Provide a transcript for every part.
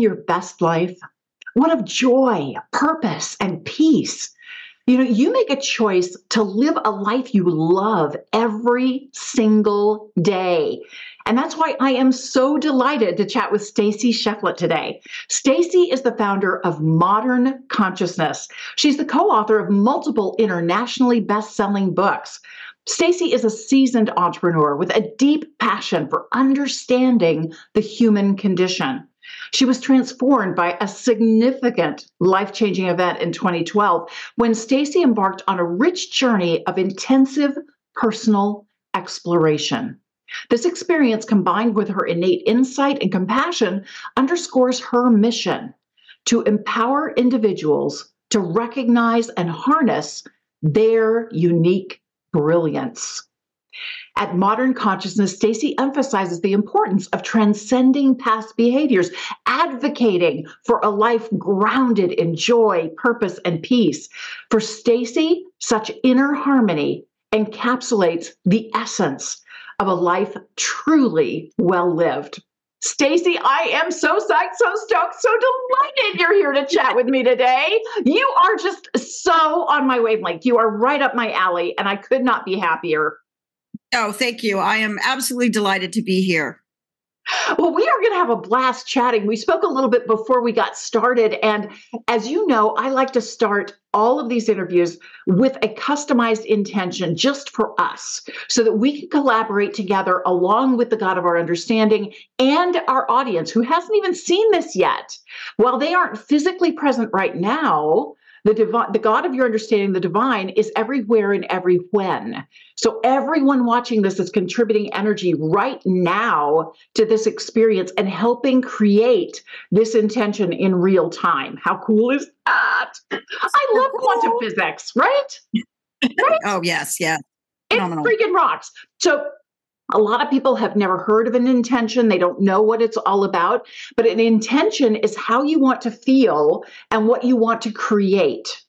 Your best life, one of joy, purpose, and peace. You know, you make a choice to live a life you love every single day. And that's why I am so delighted to chat with Stacie Shifflett today. Stacie is the founder of Modern Consciousness. She's the co-author of multiple internationally best-selling books. Stacy is a seasoned entrepreneur with a deep passion for understanding the human condition. She was transformed by a significant life-changing event in 2012 when Stacie embarked on a rich journey of intensive personal exploration. This experience, combined with her innate insight and compassion, underscores her mission to empower individuals to recognize and harness their unique brilliance. At Modern Consciousness, Stacie emphasizes the importance of transcending past behaviors, advocating for a life grounded in joy, purpose, and peace. For Stacie, such inner harmony encapsulates the essence of a life truly well lived. Stacie, I am so psyched, so stoked, so delighted you're here to chat with me today. You are just so on my wavelength. You are right up my alley, and I could not be happier. Oh, thank you. I am absolutely delighted to be here. Well, we are going to have a blast chatting. We spoke a little bit before we got started. And as you know, I like to start all of these interviews with a customized intention just for us so that we can collaborate together along with the God of our understanding and our audience who hasn't even seen this yet. While they aren't physically present right now, the divine, the God of your understanding, the divine, is everywhere and every when. So everyone watching this is contributing energy right now to this experience and helping create this intention in real time. How cool is that? I love quantum physics, right? right? Oh yes, yeah. Phenomenal. It freaking rocks. So a lot of people have never heard of an intention. They don't know what it's all about. But an intention is how you want to feel and what you want to create.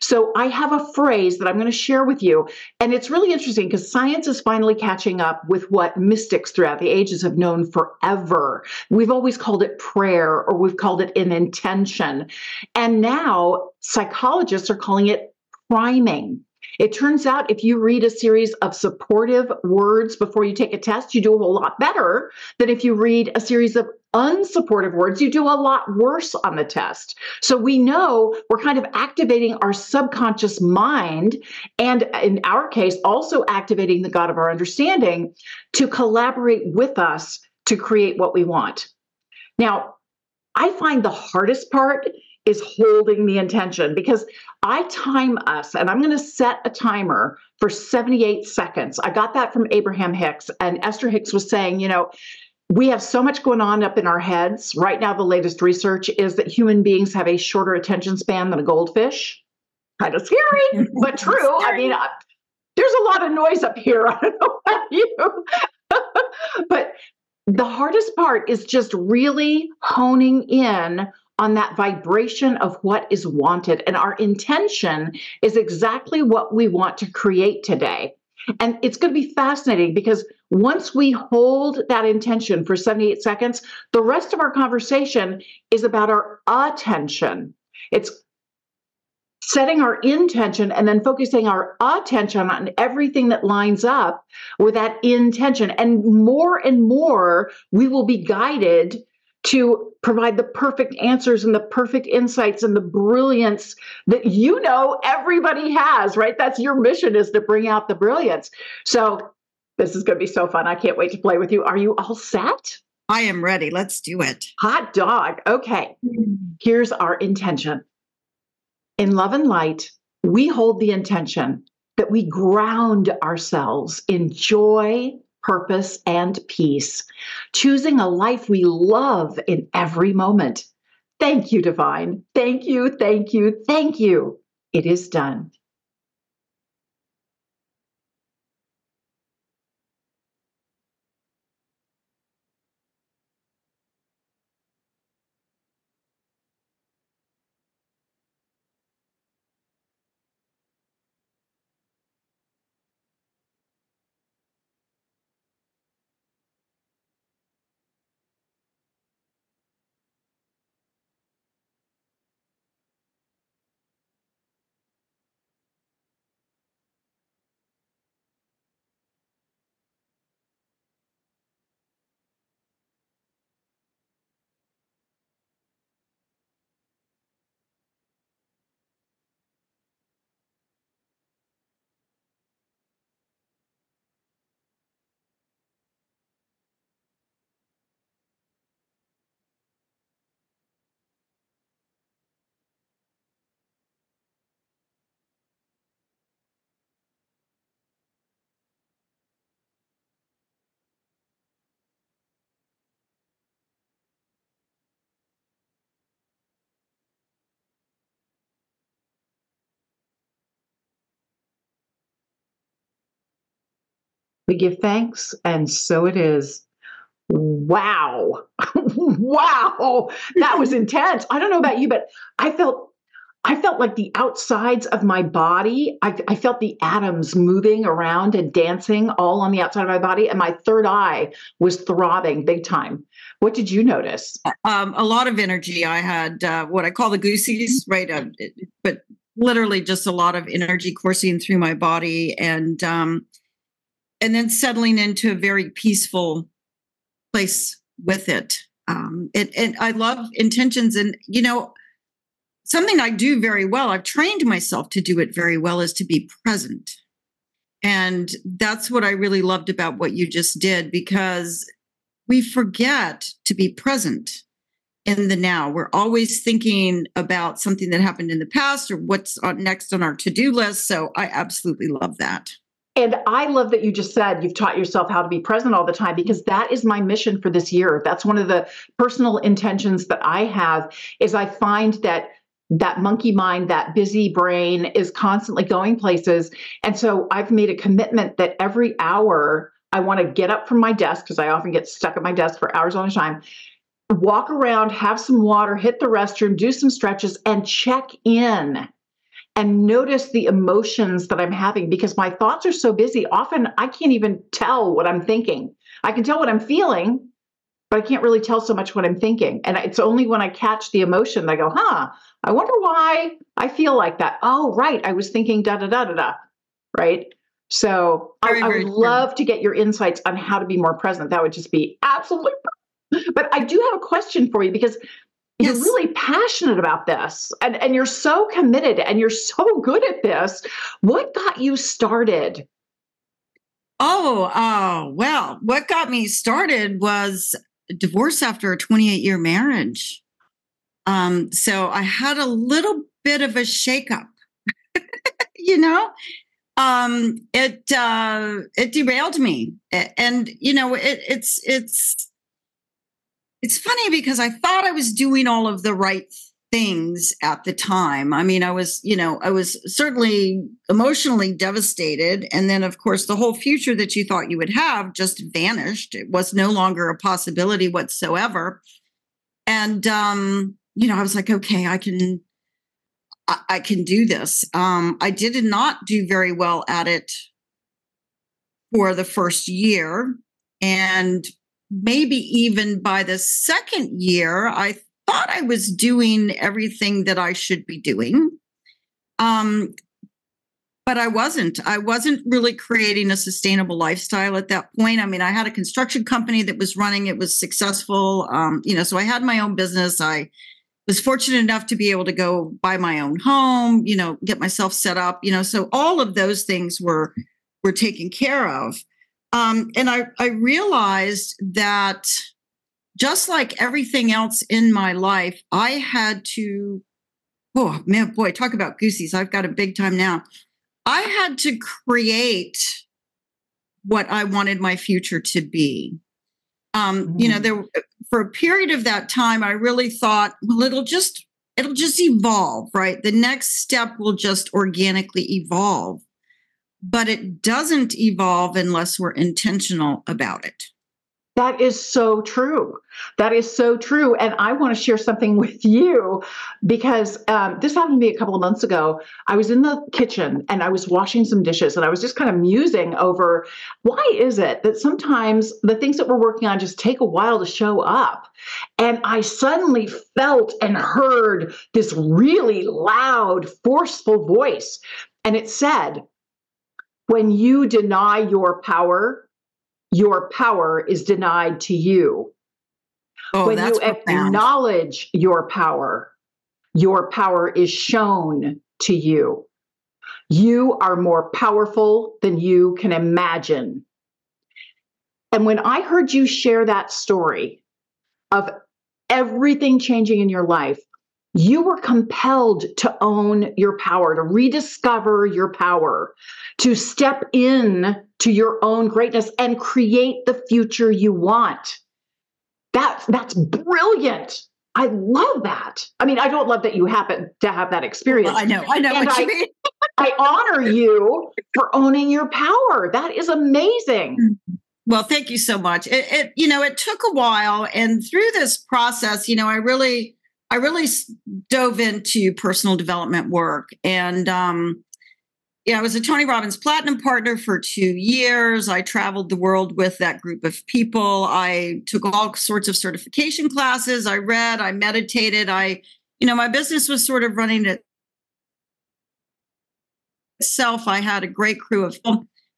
So I have a phrase that I'm going to share with you. And it's really interesting because science is finally catching up with what mystics throughout the ages have known forever. We've always called it prayer or we've called it an intention. And now psychologists are calling it priming. It turns out if you read a series of supportive words before you take a test, you do a whole lot better than if you read a series of unsupportive words, you do a lot worse on the test. So we know we're kind of activating our subconscious mind, and in our case, also activating the God of our understanding to collaborate with us to create what we want. Now, I find the hardest part is holding the intention because I time us and I'm going to set a timer for 78 seconds. I got that from Abraham Hicks and Esther Hicks was saying, you know, we have so much going on up in our heads. Right now, the latest research is that human beings have a shorter attention span than a goldfish. Kind of scary, but true. I mean, uh, there's a lot of noise up here. I don't know about you. but the hardest part is just really honing in on that vibration of what is wanted. And our intention is exactly what we want to create today. And it's going to be fascinating because once we hold that intention for 78 seconds, the rest of our conversation is about our attention. It's setting our intention and then focusing our attention on everything that lines up with that intention. And more and more, we will be guided to provide the perfect answers and the perfect insights and the brilliance that you know everybody has, right? That's your mission is to bring out the brilliance. So this is going to be so fun. I can't wait to play with you. Are you all set? I am ready. Let's do it. Hot dog. Okay. Here's our intention. In love and light, we hold the intention that we ground ourselves in joy, purpose, and peace, choosing a life we love in every moment. Thank you, Divine. Thank you, thank you, thank you. It is done. We give thanks, and so it is. Wow. wow. That was intense. I don't know about you, but I felt I felt like the outsides of my body, I, I, felt the atoms moving around and dancing all on the outside of my body, and my third eye was throbbing big time. What did you notice? Um, a lot of energy. I had uh, what I call the goosies, right? Uh, but literally just a lot of energy coursing through my body. And um, and then settling into a very peaceful place with it. Um, it and I love intentions, and you know, something I do very well. I've trained myself to do it very well is to be present, and that's what I really loved about what you just did because we forget to be present in the now. We're always thinking about something that happened in the past or what's on next on our to do list. So I absolutely love that. And I love that you just said you've taught yourself how to be present all the time because that is my mission for this year. That's one of the personal intentions that I have is I find that that monkey mind, that busy brain is constantly going places. And so I've made a commitment that every hour I want to get up from my desk because I often get stuck at my desk for hours on a time, walk around, have some water, hit the restroom, do some stretches, and check in and notice the emotions that I'm having because my thoughts are so busy. Often I can't even tell what I'm thinking. I can tell what I'm feeling, but I can't really tell so much what I'm thinking. And it's only when I catch the emotion that I go, huh, I wonder why I feel like that. Oh, right. I was thinking da da da da da. Right. So very, I, I, would love to get your insights on how to be more present. That would just be absolutely. But I do have a question for you because you're really passionate about this and, and you're so committed and you're so good at this. What got you started? Oh, uh, well, what got me started was divorce after a 28 year marriage. Um, so I had a little bit of a shakeup, you know. Um, it uh, it derailed me, and you know, it, it's it's it's funny because I thought I was doing all of the right things at the time. I mean, I was, you know, I was certainly emotionally devastated. And then, of course, the whole future that you thought you would have just vanished. It was no longer a possibility whatsoever. And, um, you know, I was like, okay, I can, I, can do this. Um, I did not do very well at it for the first year. And maybe even by the second year, I thought I was doing everything that I should be doing. Um, but I wasn't. I wasn't really creating a sustainable lifestyle at that point. I mean, I had a construction company that was running, it was successful. Um, you know, so I had my own business. I was fortunate enough to be able to go buy my own home, you know, get myself set up, you know, so all of those things were were taken care of. Um, and I, I realized that just like everything else in my life, I had to, oh man, boy, talk about goosies. I've got a big time now. I had to create what I wanted my future to be. Um. You know, mm. there for a period of that time, I really thought, well, it'll just it'll just evolve, right? The next step will just organically evolve, but it doesn't evolve unless we're intentional about it. That is so true. That is so true. And I want to share something with you because um, this happened to me a couple of months ago. I was in the kitchen and I was washing some dishes and I was just kind of musing over why is it that sometimes the things that we're working on just take a while to show up? And I suddenly felt and heard this really loud, forceful voice. And it said, when you deny your power, your power is denied to you. Oh, when you profound. acknowledge your power, your power is shown to you. You are more powerful than you can imagine. And when I heard you share that story of everything changing in your life, you were compelled to own your power, to rediscover your power, to step in to your own greatness and create the future you want. That, that's brilliant. I love that. I mean, I don't love that you happen to have that experience. Well, I know, I know and what I, you mean. I honor you for owning your power. That is amazing. Mm-hmm. Well, thank you so much. It, it, you know, it took a while, and through this process, you know, I really I really dove into personal development work. And um, yeah, I was a Tony Robbins Platinum partner for two years. I traveled the world with that group of people. I took all sorts of certification classes. I read, I meditated. I, you know, my business was sort of running it itself. I had a great crew of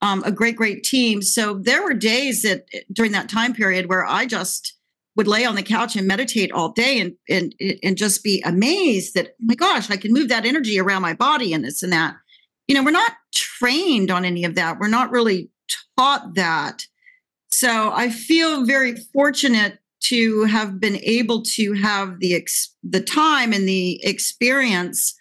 um, a great, great team. So there were days that during that time period where I just would lay on the couch and meditate all day and and and just be amazed that oh my gosh, I can move that energy around my body and this and that. You know, we're not trained on any of that. We're not really taught that. So I feel very fortunate to have been able to have the ex- the time and the experience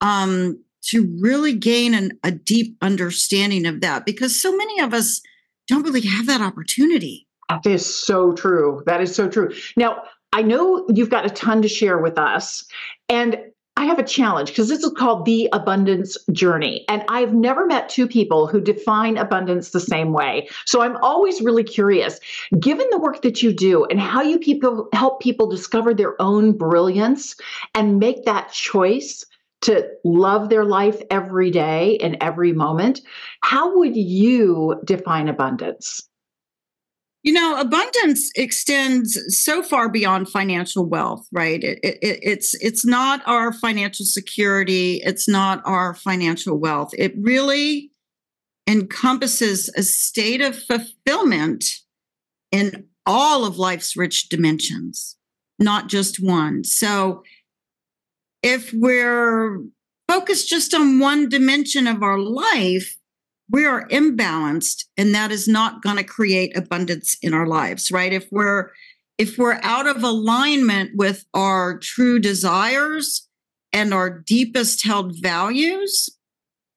um, to really gain an, a deep understanding of that because so many of us don't really have that opportunity. That is so true. That is so true. Now, I know you've got a ton to share with us, and I have a challenge because this is called the abundance journey. And I've never met two people who define abundance the same way. So I'm always really curious, given the work that you do and how you people help people discover their own brilliance and make that choice to love their life every day and every moment, how would you define abundance? You know, abundance extends so far beyond financial wealth, right? It, it, it's it's not our financial security. It's not our financial wealth. It really encompasses a state of fulfillment in all of life's rich dimensions, not just one. So, if we're focused just on one dimension of our life, we are imbalanced and that is not going to create abundance in our lives right if we're if we're out of alignment with our true desires and our deepest held values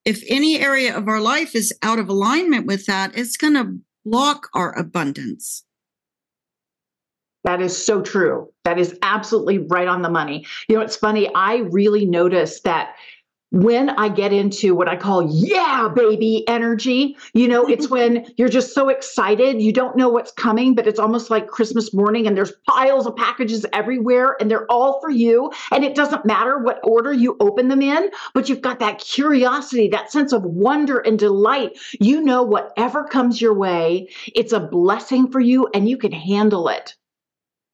if any area of our life is out of alignment with that it's going to block our abundance that is so true. That is absolutely right on the money. You know, it's funny. I really noticed that when I get into what I call, yeah, baby energy, you know, it's when you're just so excited. You don't know what's coming, but it's almost like Christmas morning and there's piles of packages everywhere and they're all for you. And it doesn't matter what order you open them in, but you've got that curiosity, that sense of wonder and delight. You know, whatever comes your way, it's a blessing for you and you can handle it.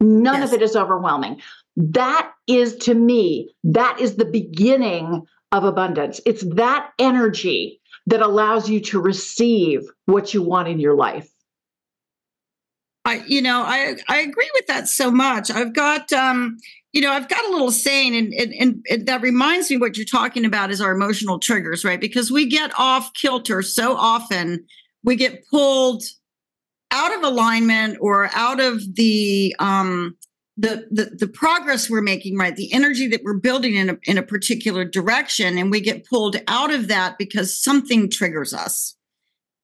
None yes. of it is overwhelming. That is to me, that is the beginning of abundance. It's that energy that allows you to receive what you want in your life. I, you know, I I agree with that so much. I've got, um, you know, I've got a little saying, and, and and that reminds me what you're talking about is our emotional triggers, right? Because we get off kilter so often, we get pulled out of alignment or out of the um, the, the the progress we're making right the energy that we're building in a, in a particular direction and we get pulled out of that because something triggers us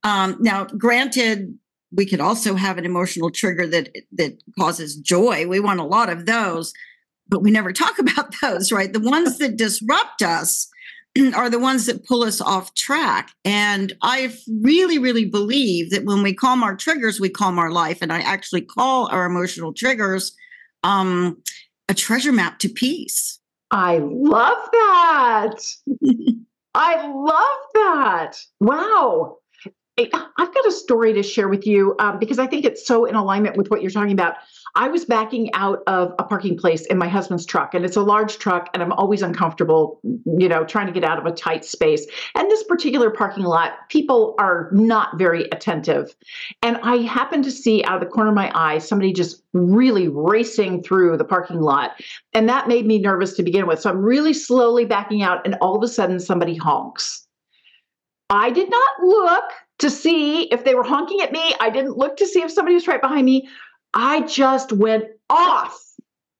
Um, now, granted, we could also have an emotional trigger that that causes joy. We want a lot of those, but we never talk about those, right? The ones that disrupt us are the ones that pull us off track. And I really, really believe that when we calm our triggers, we calm our life. And I actually call our emotional triggers um, a treasure map to peace. I love that. I love that. Wow. I've got a story to share with you um, because I think it's so in alignment with what you're talking about. I was backing out of a parking place in my husband's truck, and it's a large truck, and I'm always uncomfortable, you know, trying to get out of a tight space. And this particular parking lot, people are not very attentive. And I happened to see out of the corner of my eye somebody just really racing through the parking lot. And that made me nervous to begin with. So I'm really slowly backing out, and all of a sudden somebody honks. I did not look to see if they were honking at me. I didn't look to see if somebody was right behind me. I just went off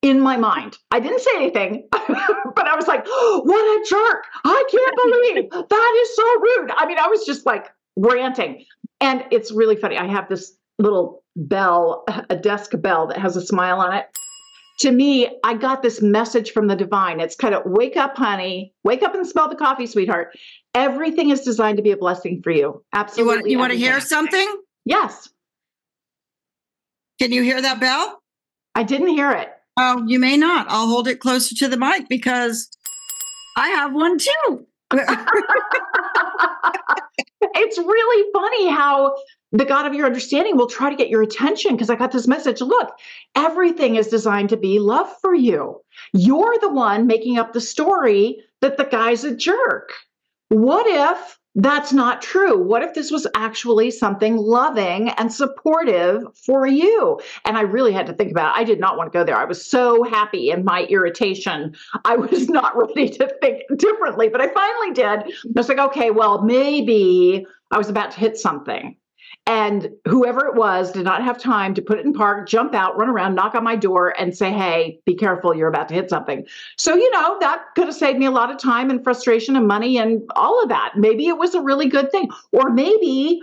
in my mind. I didn't say anything, but I was like, oh, what a jerk. I can't believe that is so rude. I mean, I was just like ranting. And it's really funny. I have this little bell, a desk bell that has a smile on it. To me, I got this message from the divine. It's kind of wake up, honey, wake up and smell the coffee, sweetheart. Everything is designed to be a blessing for you. Absolutely. You want, you want to hear something? Yes. Can you hear that bell? I didn't hear it. Oh, you may not. I'll hold it closer to the mic because I have one too. it's really funny how the God of your understanding will try to get your attention because I got this message. Look, everything is designed to be love for you. You're the one making up the story that the guy's a jerk. What if that's not true? What if this was actually something loving and supportive for you? And I really had to think about it. I did not want to go there. I was so happy in my irritation. I was not ready to think differently, but I finally did. I was like, okay, well, maybe I was about to hit something. And whoever it was did not have time to put it in park, jump out, run around, knock on my door, and say, Hey, be careful, you're about to hit something. So, you know, that could have saved me a lot of time and frustration and money and all of that. Maybe it was a really good thing. Or maybe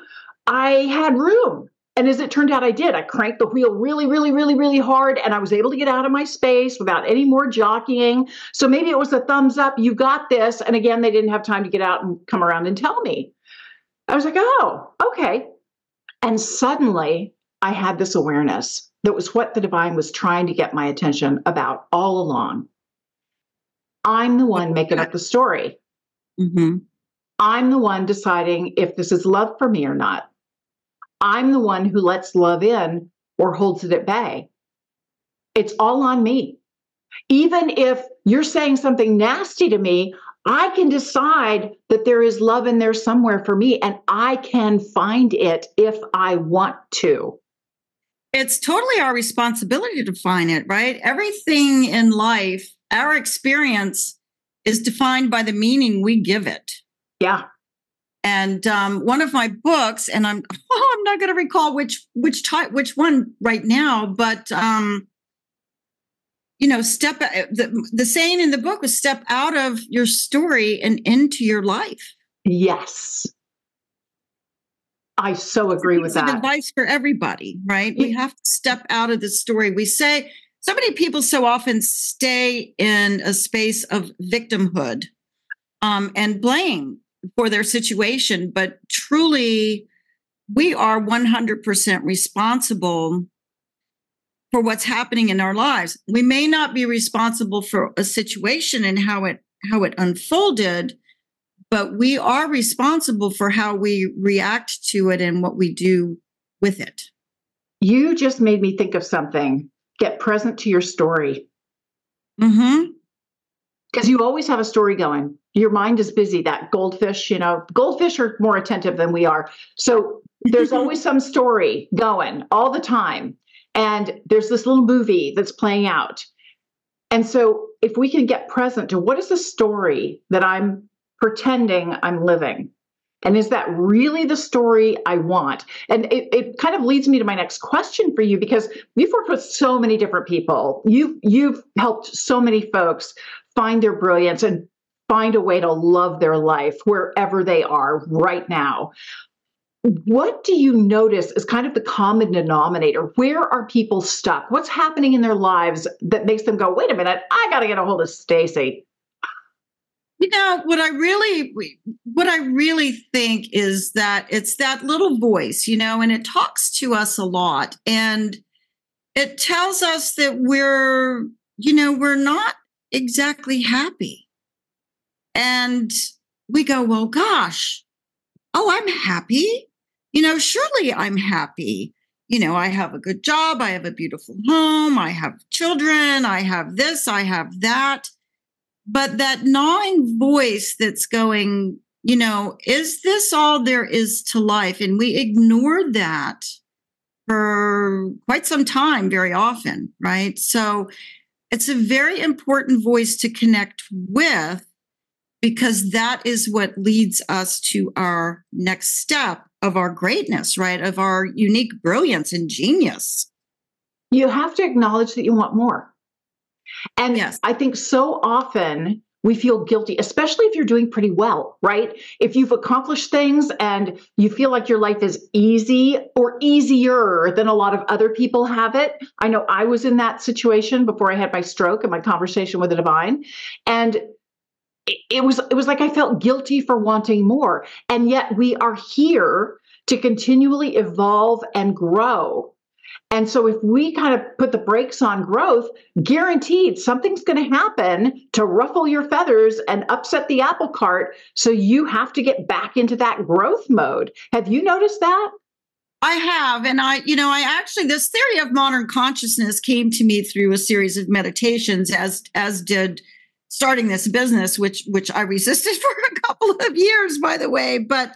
I had room. And as it turned out, I did. I cranked the wheel really, really, really, really hard, and I was able to get out of my space without any more jockeying. So maybe it was a thumbs up, you got this. And again, they didn't have time to get out and come around and tell me. I was like, oh, okay. And suddenly I had this awareness that was what the divine was trying to get my attention about all along. I'm the one making up the story. Mm-hmm. I'm the one deciding if this is love for me or not. I'm the one who lets love in or holds it at bay. It's all on me. Even if you're saying something nasty to me, I can decide that there is love in there somewhere for me and I can find it if I want to. It's totally our responsibility to find it, right? Everything in life, our experience is defined by the meaning we give it. Yeah. And um, one of my books, and I'm oh, I'm not going to recall which which type which one right now, but um, you know, step uh, the, the saying in the book was step out of your story and into your life. Yes. I so agree with that. Advice for everybody, right? We have to step out of the story. We say so many people so often stay in a space of victimhood um, and blame for their situation, but truly, we are 100% responsible for what's happening in our lives. We may not be responsible for a situation and how it how it unfolded, but we are responsible for how we react to it and what we do with it. You just made me think of something. Get present to your story. Mhm. Because you always have a story going. Your mind is busy. That goldfish, you know, goldfish are more attentive than we are. So there's always some story going all the time and there's this little movie that's playing out. And so, if we can get present to what is the story that I'm pretending I'm living? And is that really the story I want? And it, it kind of leads me to my next question for you because you've worked with so many different people. You've you've helped so many folks find their brilliance and find a way to love their life wherever they are right now. What do you notice is kind of the common denominator? Where are people stuck? What's happening in their lives that makes them go, wait a minute, I got to get a hold of Stacie? You know, what I really what I really think is that it's that little voice, you know, and it talks to us a lot and it tells us that we're, you know, we're not exactly happy. And we go, well, gosh, oh, I'm happy you know, surely I'm happy. You know, I have a good job, I have a beautiful home, I have children, I have this, I have that. But that gnawing voice that's going, you know, is this all there is to life? And we ignore that for quite some time, very often, right? So it's a very important voice to connect with because that is what leads us to our next step of our greatness, right? Of our unique brilliance and genius. You have to acknowledge that you want more. And yes. I think so often we feel guilty, especially if you're doing pretty well, right? If you've accomplished things and you feel like your life is easy or easier than a lot of other people have it. I know I was in that situation before I had my stroke and my conversation with the divine. And it was it was like I felt guilty for wanting more. And yet we are here to continually evolve and grow. And so if we kind of put the brakes on growth, guaranteed something's going to happen to ruffle your feathers and upset the apple cart. So you have to get back into that growth mode. Have you noticed that? I have. And I, you know, I actually, this theory of modern consciousness came to me through a series of meditations, as, as did starting this business, which which I resisted for a couple of years, by the way. But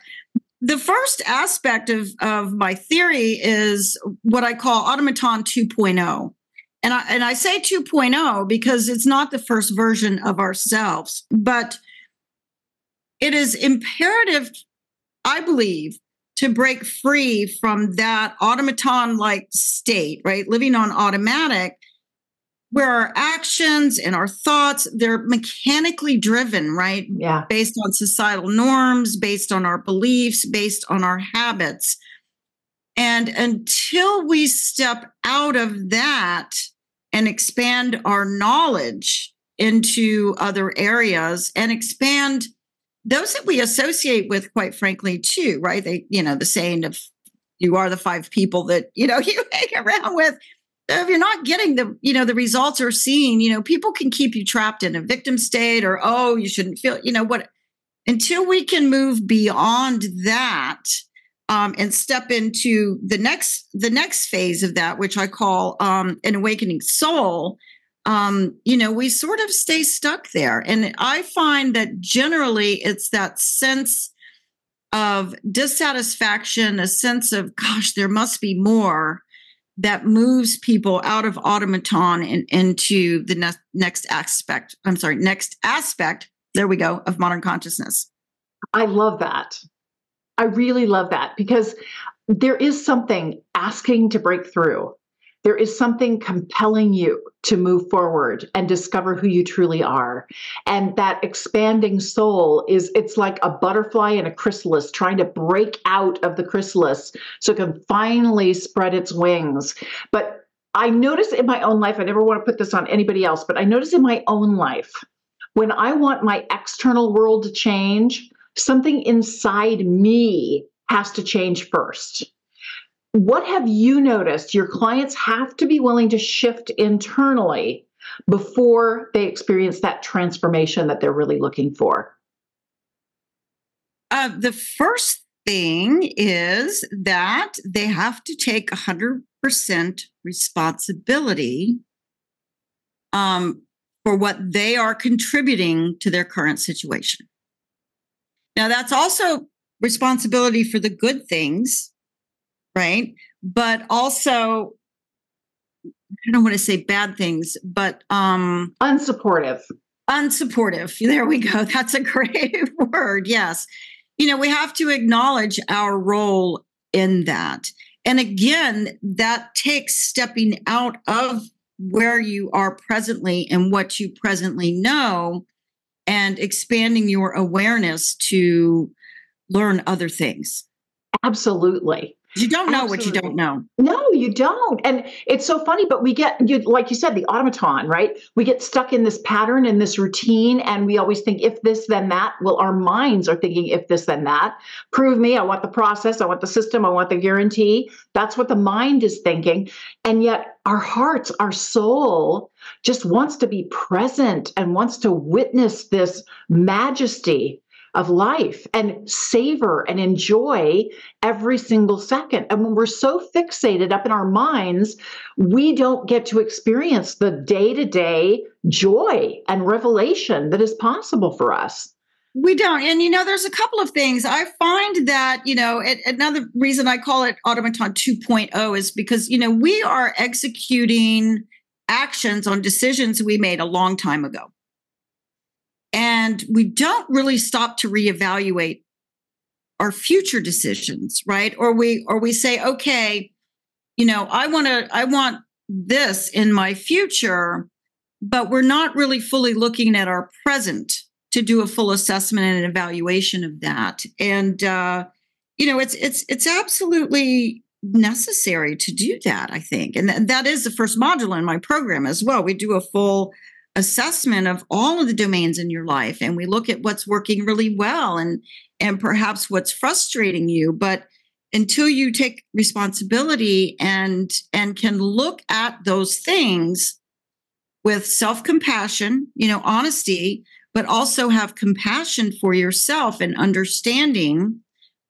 the first aspect of, of my theory is what I call automaton 2.0. And I, and I say 2.0 because it's not the first version of ourselves, but it is imperative, I believe, to break free from that automaton like state, right? Living on automatic where our actions and our thoughts they're mechanically driven right? Yeah. Based on societal norms based on our beliefs based on our habits. And until we step out of that and expand our knowledge into other areas and expand those that we associate with quite frankly too right? They you know the saying of you are the five people that you know you hang around with if you're not getting the you know the results or seeing you know people can keep you trapped in a victim state or oh you shouldn't feel you know what until we can move beyond that um, and step into the next the next phase of that which i call um, an awakening soul um, you know we sort of stay stuck there. And i find that generally it's that sense of dissatisfaction a sense of gosh there must be more that moves people out of automaton and into the ne- next aspect. I'm sorry, next aspect. There we go of modern consciousness. I love that. I really love that because there is something asking to break through there is something compelling you to move forward and discover who you truly are. And that expanding soul is it's like a butterfly in a chrysalis trying to break out of the chrysalis so it can finally spread its wings. But i notice in my own life i never want to put this on anybody else but i notice in my own life when i want my external world to change something inside me has to change first what have you noticed your clients have to be willing to shift internally before they experience that transformation that they're really looking for? Uh, the first thing is that they have to take 100% responsibility um, for what they are contributing to their current situation. Now, that's also responsibility for the good things right? But also, I don't want to say bad things, but um unsupportive. Unsupportive. There we go. That's a great word. Yes. You know, we have to acknowledge our role in that. And again, that takes stepping out of where you are presently and what you presently know and expanding your awareness to learn other things Absolutely. You don't know Absolutely. what you don't know. No, you don't. And it's so funny, but we get, you, like you said, the automaton, right? We get stuck in this pattern, and this routine, and we always think if this, then that. Well, our minds are thinking if this, then that. Prove me. I want the process. I want the system. I want the guarantee. That's what the mind is thinking. And yet, our hearts, our soul just wants to be present and wants to witness this majesty of life and savor and enjoy every single second. And when we're so fixated up in our minds, we don't get to experience the day to day joy and revelation that is possible for us. We don't. And, you know, there's a couple of things. I find that, you know, it, another reason I call it Automaton 2.0 is because, you know, we are executing actions on decisions we made a long time ago. And we don't really stop to reevaluate our future decisions, right? Or we or we say, okay, you know, I want to I want this in my future, but we're not really fully looking at our present to do a full assessment and an evaluation of that. And uh, you know, it's it's it's absolutely necessary to do that, I think. And th- that is the first module in my program as well. We do a full assessment of all of the domains in your life and we look at what's working really well and and perhaps what's frustrating you but until you take responsibility and and can look at those things with self-compassion you know honesty but also have compassion for yourself and understanding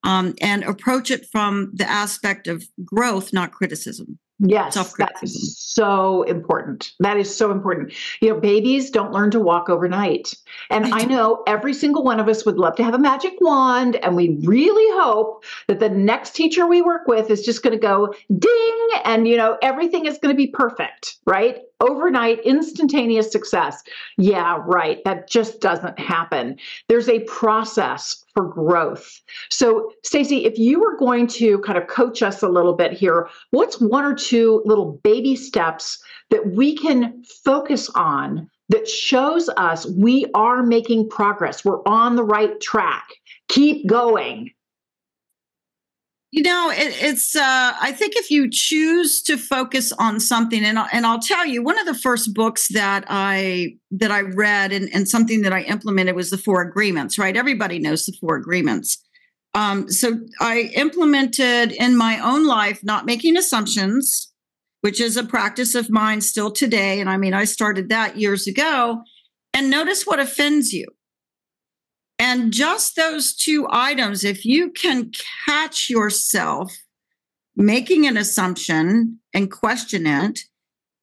um, and approach it from the aspect of growth not criticism Yes, that's so important. That is so important. You know, babies don't learn to walk overnight. And I, I know every single one of us would love to have a magic wand, and we really hope that the next teacher we work with is just going to go ding, and, you know, everything is going to be perfect, right? Overnight, instantaneous success. Yeah, right. That just doesn't happen. There's a process for growth. So, Stacie, if you were going to kind of coach us a little bit here, what's one or two little baby steps that we can focus on that shows us we are making progress? We're on the right track. Keep going. You know, it, it's. Uh, I think if you choose to focus on something, and I'll, and I'll tell you, one of the first books that I that I read and, and something that I implemented was the Four Agreements. Right, everybody knows the Four Agreements. Um, so I implemented in my own life not making assumptions, which is a practice of mine still today. And I mean, I started that years ago. And notice what offends you. And just those two items, if you can catch yourself making an assumption and question it,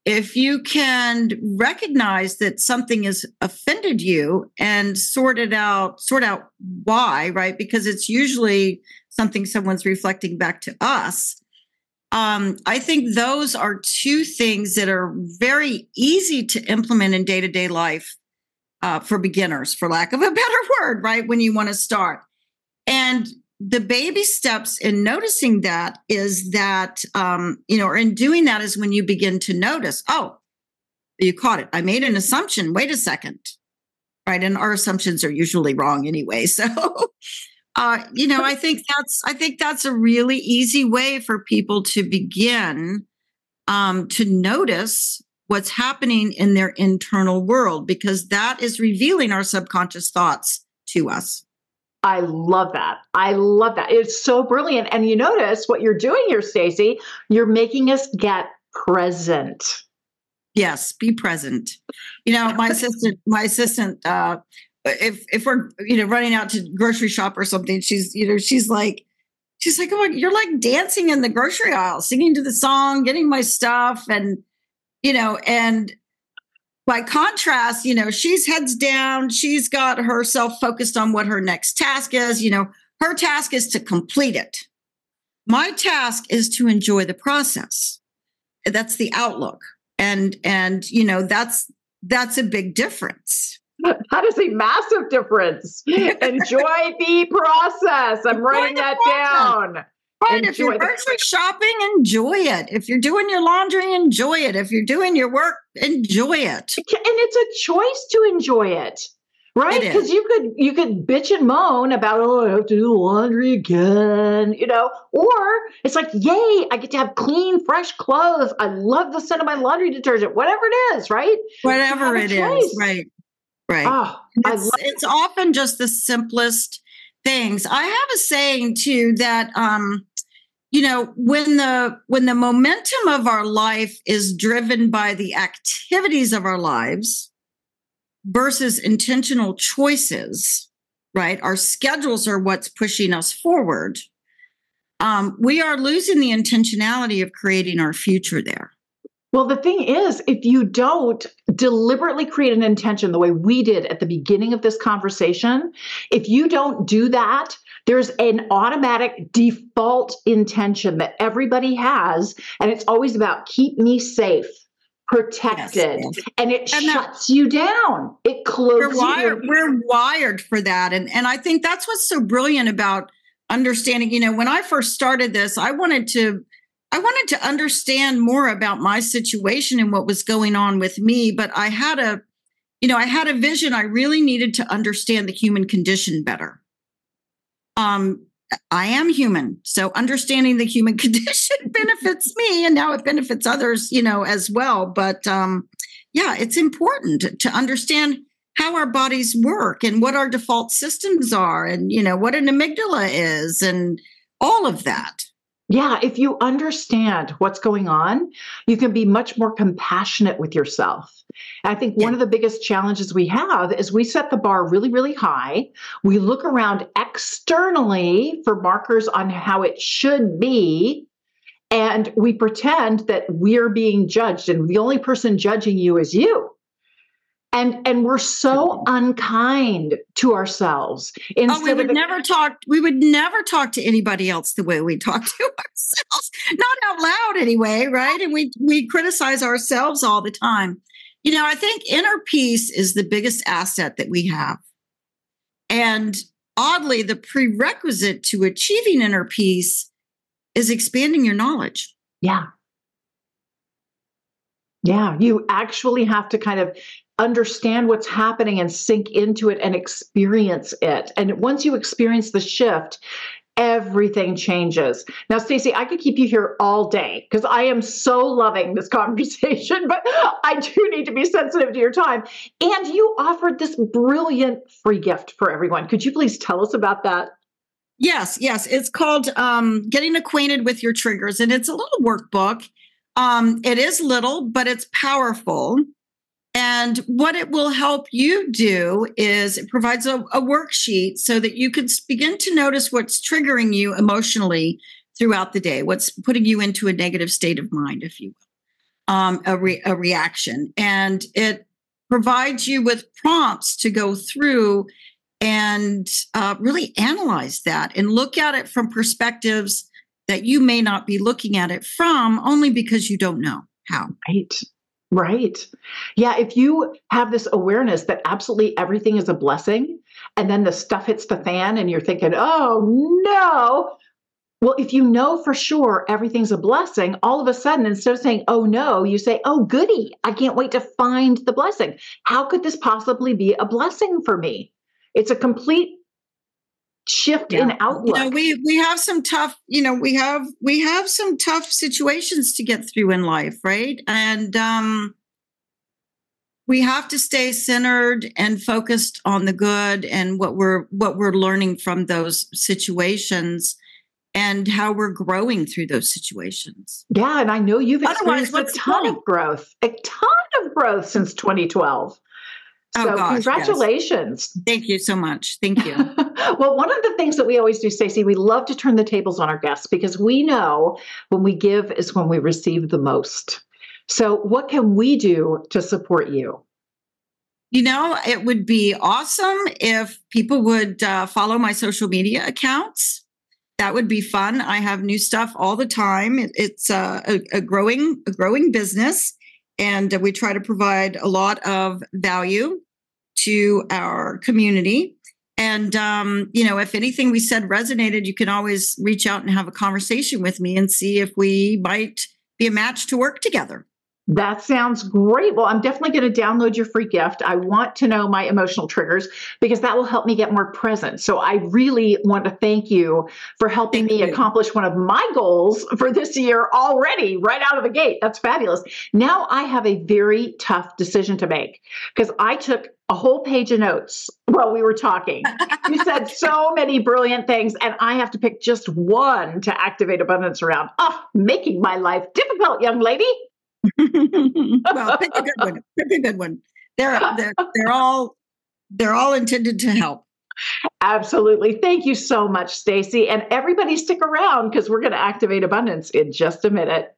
if you can recognize that something has offended you and sort it out, sort out why, right? Because it's usually something someone's reflecting back to us. Um, I think those are two things that are very easy to implement in day to day life uh, for beginners, for lack of a better word, right? When you want to start. And the baby steps in noticing that is that, um, you know, or in doing that is when you begin to notice, oh, you caught it. I made an assumption. Wait a second. Right. And our assumptions are usually wrong anyway. So, uh, you know, I think that's, I think that's a really easy way for people to begin um, to notice what's happening in their internal world because that is revealing our subconscious thoughts to us. I love that. I love that. It's so brilliant. And you notice what you're doing here, Stacie, you're making us get present. Yes, be present. You know, my assistant, my assistant, uh, if if we're you know running out to grocery shop or something, she's you know she's like she's like, oh, you're like dancing in the grocery aisle, singing to the song, getting my stuff, and you know, and by contrast, you know, she's heads down. She's got herself focused on what her next task is. You know, her task is to complete it. My task is to enjoy the process. That's the outlook. And, and, you know, that's, that's a big difference. That is a massive difference. Enjoy the process. I'm writing that down. Right. If you're grocery shopping, enjoy it. If you're doing your laundry, enjoy it. If you're doing your work, enjoy it. And it's a choice to enjoy it, right because you could you could bitch and moan about oh i have to do laundry again you know or it's like yay i get to have clean fresh clothes i love the scent of my laundry detergent whatever it is right Whatever it a is. Right. Right. oh it's, it's often just the simplest things i have a saying too that um you know when the when the momentum of our life is driven by the activities of our lives versus intentional choices right? Our schedules are what's pushing us forward. Um, we are losing the intentionality of creating our future there. Well, the thing is, if you don't deliberately create an intention the way we did at the beginning of this conversation, if you don't do that, there's an automatic default intention that everybody has, and it's always about keep me safe, protected, yes. and it And that- shuts you down. It we're closes wired you. we're wired for that and and i think that's what's so brilliant about understanding you know when i first started this i wanted to i wanted to understand more about my situation and what was going on with me but i had a you know i had a vision i really needed to understand the human condition better um i am human so understanding the human condition benefits me and now it benefits others you know as well. But um yeah it's important to understand how our bodies work and what our default systems are and you know what an amygdala is and all of that Yeah, if you understand what's going on, you can be much more compassionate with yourself. I think one of the biggest challenges we have is we set the bar really, really high. We look around externally for markers on how it should be. And we pretend that we're being judged, and the only person judging you is you. And, and we're so unkind to ourselves. oh we would of never talk we would never talk to anybody else the way we talk to ourselves. Not out loud anyway right? And we we criticize ourselves all the time. You know i think inner peace is the biggest asset that we have. And oddly the prerequisite to achieving inner peace is expanding your knowledge. Yeah. Yeah, you actually have to kind of understand what's happening and sink into it and experience it. And once you experience the shift, everything changes. Now, Stacie, I could keep you here all day because I am so loving this conversation, but I do need to be sensitive to your time. And you offered this brilliant free gift for everyone. Could you please tell us about that? Yes, yes. It's called um, Getting Acquainted with Your Triggers, and it's a little workbook. Um, it is little, but it's powerful. And what it will help you do is it provides a, a worksheet so that you can begin to notice what's triggering you emotionally throughout the day, what's putting you into a negative state of mind, if you will, um, a, re- a reaction. And it provides you with prompts to go through and uh, really analyze that and look at it from perspectives that you may not be looking at it from only because you don't know how. Right. Right. Yeah. If you have this awareness that absolutely everything is a blessing, and then the stuff hits the fan and you're thinking, oh no. Well, if you know for sure everything's a blessing, all of a sudden, instead of saying, oh no, you say, oh goody, I can't wait to find the blessing. How could this possibly be a blessing for me? It's a complete shift in you outlook. know we we have some tough you know we have we have some tough situations to get through in life right and um we have to stay centered and focused on the good and what we're what we're learning from those situations and how we're growing through those situations yeah. And I know you've Otherwise, experienced a ton of growth, a ton of growth since 2012. Oh, So gosh, yes. congratulations. thank you so much thank you well, one of the things that we always do, Stacie, we love to turn the tables on our guests because we know when we give is when we receive the most. So, what can we do to support you? You know, it would be awesome if people would uh, follow my social media accounts. That would be fun. I have new stuff all the time. It, it's uh, a, a growing, a growing business, and we try to provide a lot of value to our community. And um, you know, if anything we said resonated, you can always reach out and have a conversation with me and see if we might be a match to work together. That sounds great. Well, I'm definitely going to download your free gift. I want to know my emotional triggers because that will help me get more present. So I really want to thank you for helping thank me you. accomplish one of my goals for this year already, right out of the gate. That's fabulous. Now I have a very tough decision to make because I took a whole page of notes while we were talking. you said so many brilliant things, and I have to pick just one to activate abundance around. Oh, making my life difficult, young lady. well, pick a good one. Pick a good one. They're they're they're all they're all intended to help. Absolutely. Thank you so much, Stacie. And everybody stick around because we're going to activate abundance in just a minute.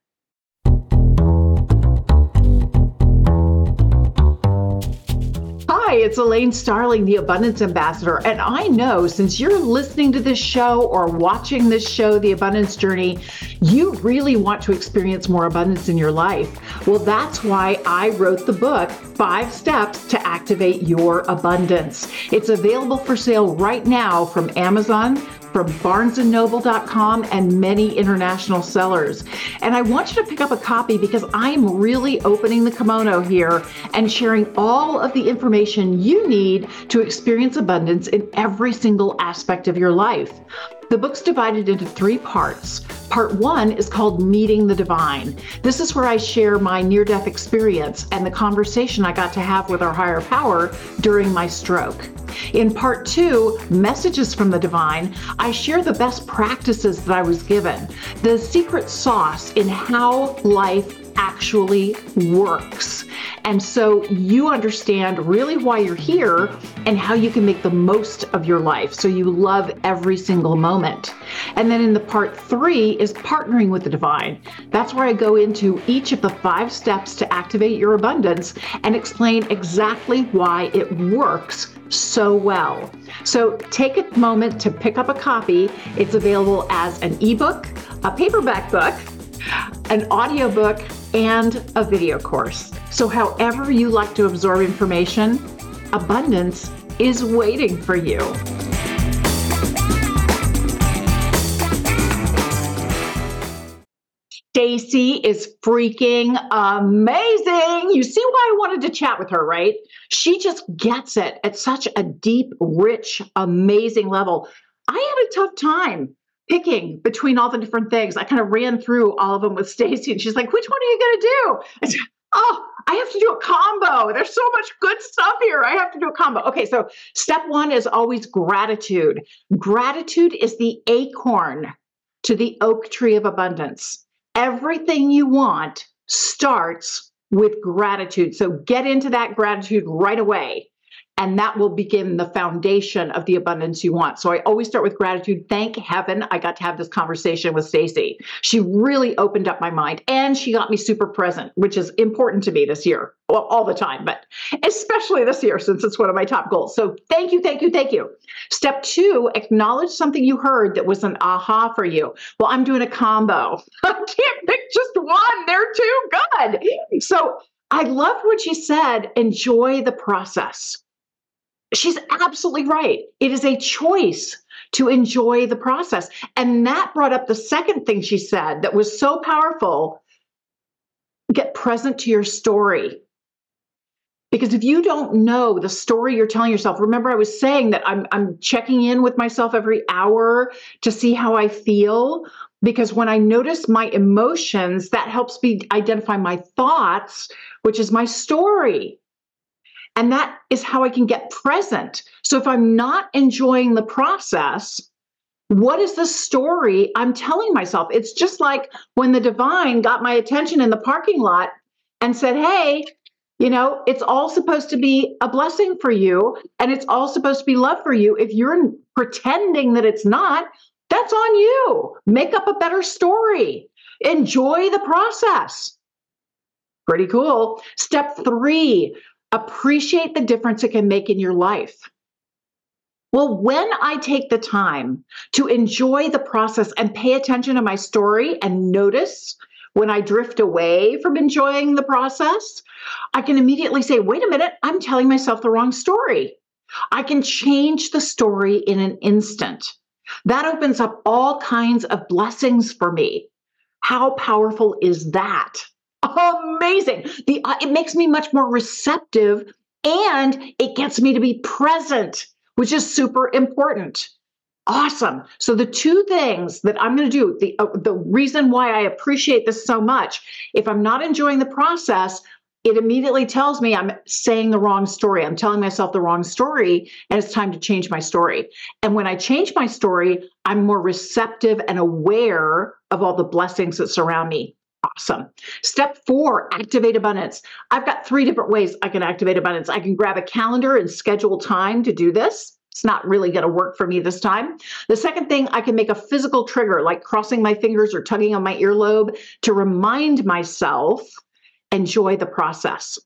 Hi, it's Elaine Starling, the Abundance Ambassador. And I know since you're listening to this show or watching this show, The Abundance Journey, you really want to experience more abundance in your life. Well, that's why I wrote the book, Five Steps to Activate Your Abundance. It's available for sale right now from Amazon, from barnesandnoble.com and many international sellers. And I want you to pick up a copy because I'm really opening the kimono here and sharing all of the information you need to experience abundance in every single aspect of your life. The book's divided into three parts. Part one is called Meeting the Divine. This is where I share my near death experience and the conversation I got to have with our higher power during my stroke. In part two, Messages from the Divine, I share the best practices that I was given, the secret sauce in how life actually works. And so you understand really why you're here and how you can make the most of your life so you love every single moment. And then in the part three is partnering with the divine. That's where I go into each of the five steps to activate your abundance and explain exactly why it works so well. So take a moment to pick up a copy. It's available as an ebook, a paperback book, an audiobook, and a video course. So, however you like to absorb information, abundance is waiting for you. Stacie is freaking amazing. You see why I wanted to chat with her, right? She just gets it at such a deep, rich, amazing level. I had a tough time picking between all the different things. I kind of ran through all of them with Stacie, and she's like, "Which one are you going to do?" I said, "Oh, I have to do a combo. There's so much good stuff here. I have to do a combo." Okay, so step one is always gratitude. Gratitude is the acorn to the oak tree of abundance. Everything you want starts with gratitude. So get into that gratitude right away and that will begin the foundation of the abundance you want. So I always start with gratitude. Thank heaven I got to have this conversation with Stacie. She really opened up my mind and she got me super present, which is important to me this year. Well, all the time, but especially this year since it's one of my top goals. So thank you, thank you, thank you. Step two, acknowledge something you heard that was an aha for you. Well, I'm doing a combo. I can't pick just one. They're too good. So I loved what she said. Enjoy the process she's absolutely right. It is a choice to enjoy the process. And that brought up the second thing she said that was so powerful get present to your story. Because if you don't know the story you're telling yourself, remember I was saying that I'm I'm checking in with myself every hour to see how I feel because when I notice my emotions, that helps me identify my thoughts, which is my story. And that is how I can get present. So if I'm not enjoying the process, what is the story I'm telling myself? It's just like when the divine got my attention in the parking lot and said, Hey, you know, it's all supposed to be a blessing for you and it's all supposed to be love for you. If you're pretending that it's not, that's on you. Make up a better story. Enjoy the process. Pretty cool. Step three appreciate the difference it can make in your life. Well, when I take the time to enjoy the process and pay attention to my story and notice when I drift away from enjoying the process, I can immediately say, wait a minute, I'm telling myself the wrong story. I can change the story in an instant. That opens up all kinds of blessings for me. How powerful is that? Amazing. The uh, it makes me much more receptive and it gets me to be present, which is super important. Awesome. So the two things that I'm going to do, the uh, the reason why I appreciate this so much, if I'm not enjoying the process, it immediately tells me I'm saying the wrong story. I'm telling myself the wrong story, and it's time to change my story. And when I change my story, I'm more receptive and aware of all the blessings that surround me. Awesome. Step four, activate abundance. I've got three different ways I can activate abundance. I can grab a calendar and schedule time to do this. It's not really going to work for me this time. The second thing, I can make a physical trigger like crossing my fingers or tugging on my earlobe to remind myself enjoy the process.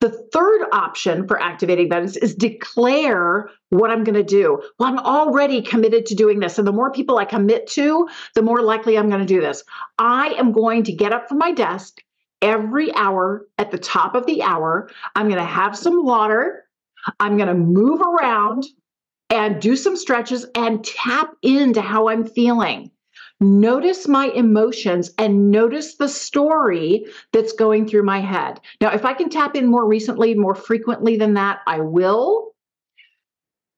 The third option for activating abundance is declare what I'm going to do. Well, I'm already committed to doing this. And the more people I commit to, the more likely I'm going to do this. I am going to get up from my desk every hour at the top of the hour. I'm going to have some water. I'm going to move around and do some stretches and tap into how I'm feeling. Notice my emotions and notice the story that's going through my head. Now, if I can tap in more recently, more frequently than that, I will.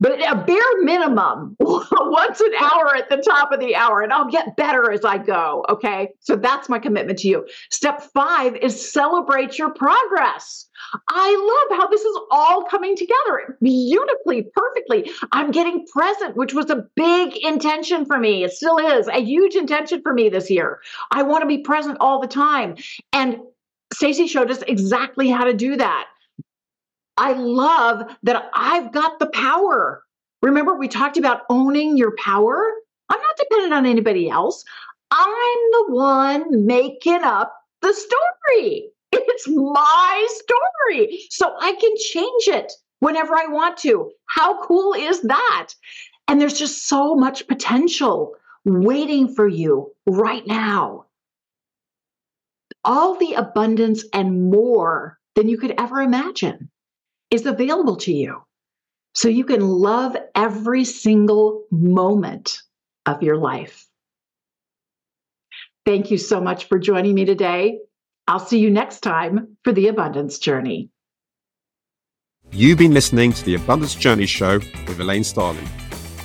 But a bare minimum, once an hour at the top of the hour, and I'll get better as I go. Okay. So that's my commitment to you. Step five is celebrate your progress. I love how this is all coming together beautifully, perfectly. I'm getting present, which was a big intention for me. It still is a huge intention for me this year. I want to be present all the time. And Stacie showed us exactly how to do that. I love that I've got the power. Remember, we talked about owning your power? I'm not dependent on anybody else. I'm the one making up the story. It's my story. So I can change it whenever I want to. How cool is that? And there's just so much potential waiting for you right now. All the abundance and more than you could ever imagine is available to you. So you can love every single moment of your life. Thank you so much for joining me today. I'll see you next time for the Abundance Journey. You've been listening to the Abundance Journey Show with Elaine Starling.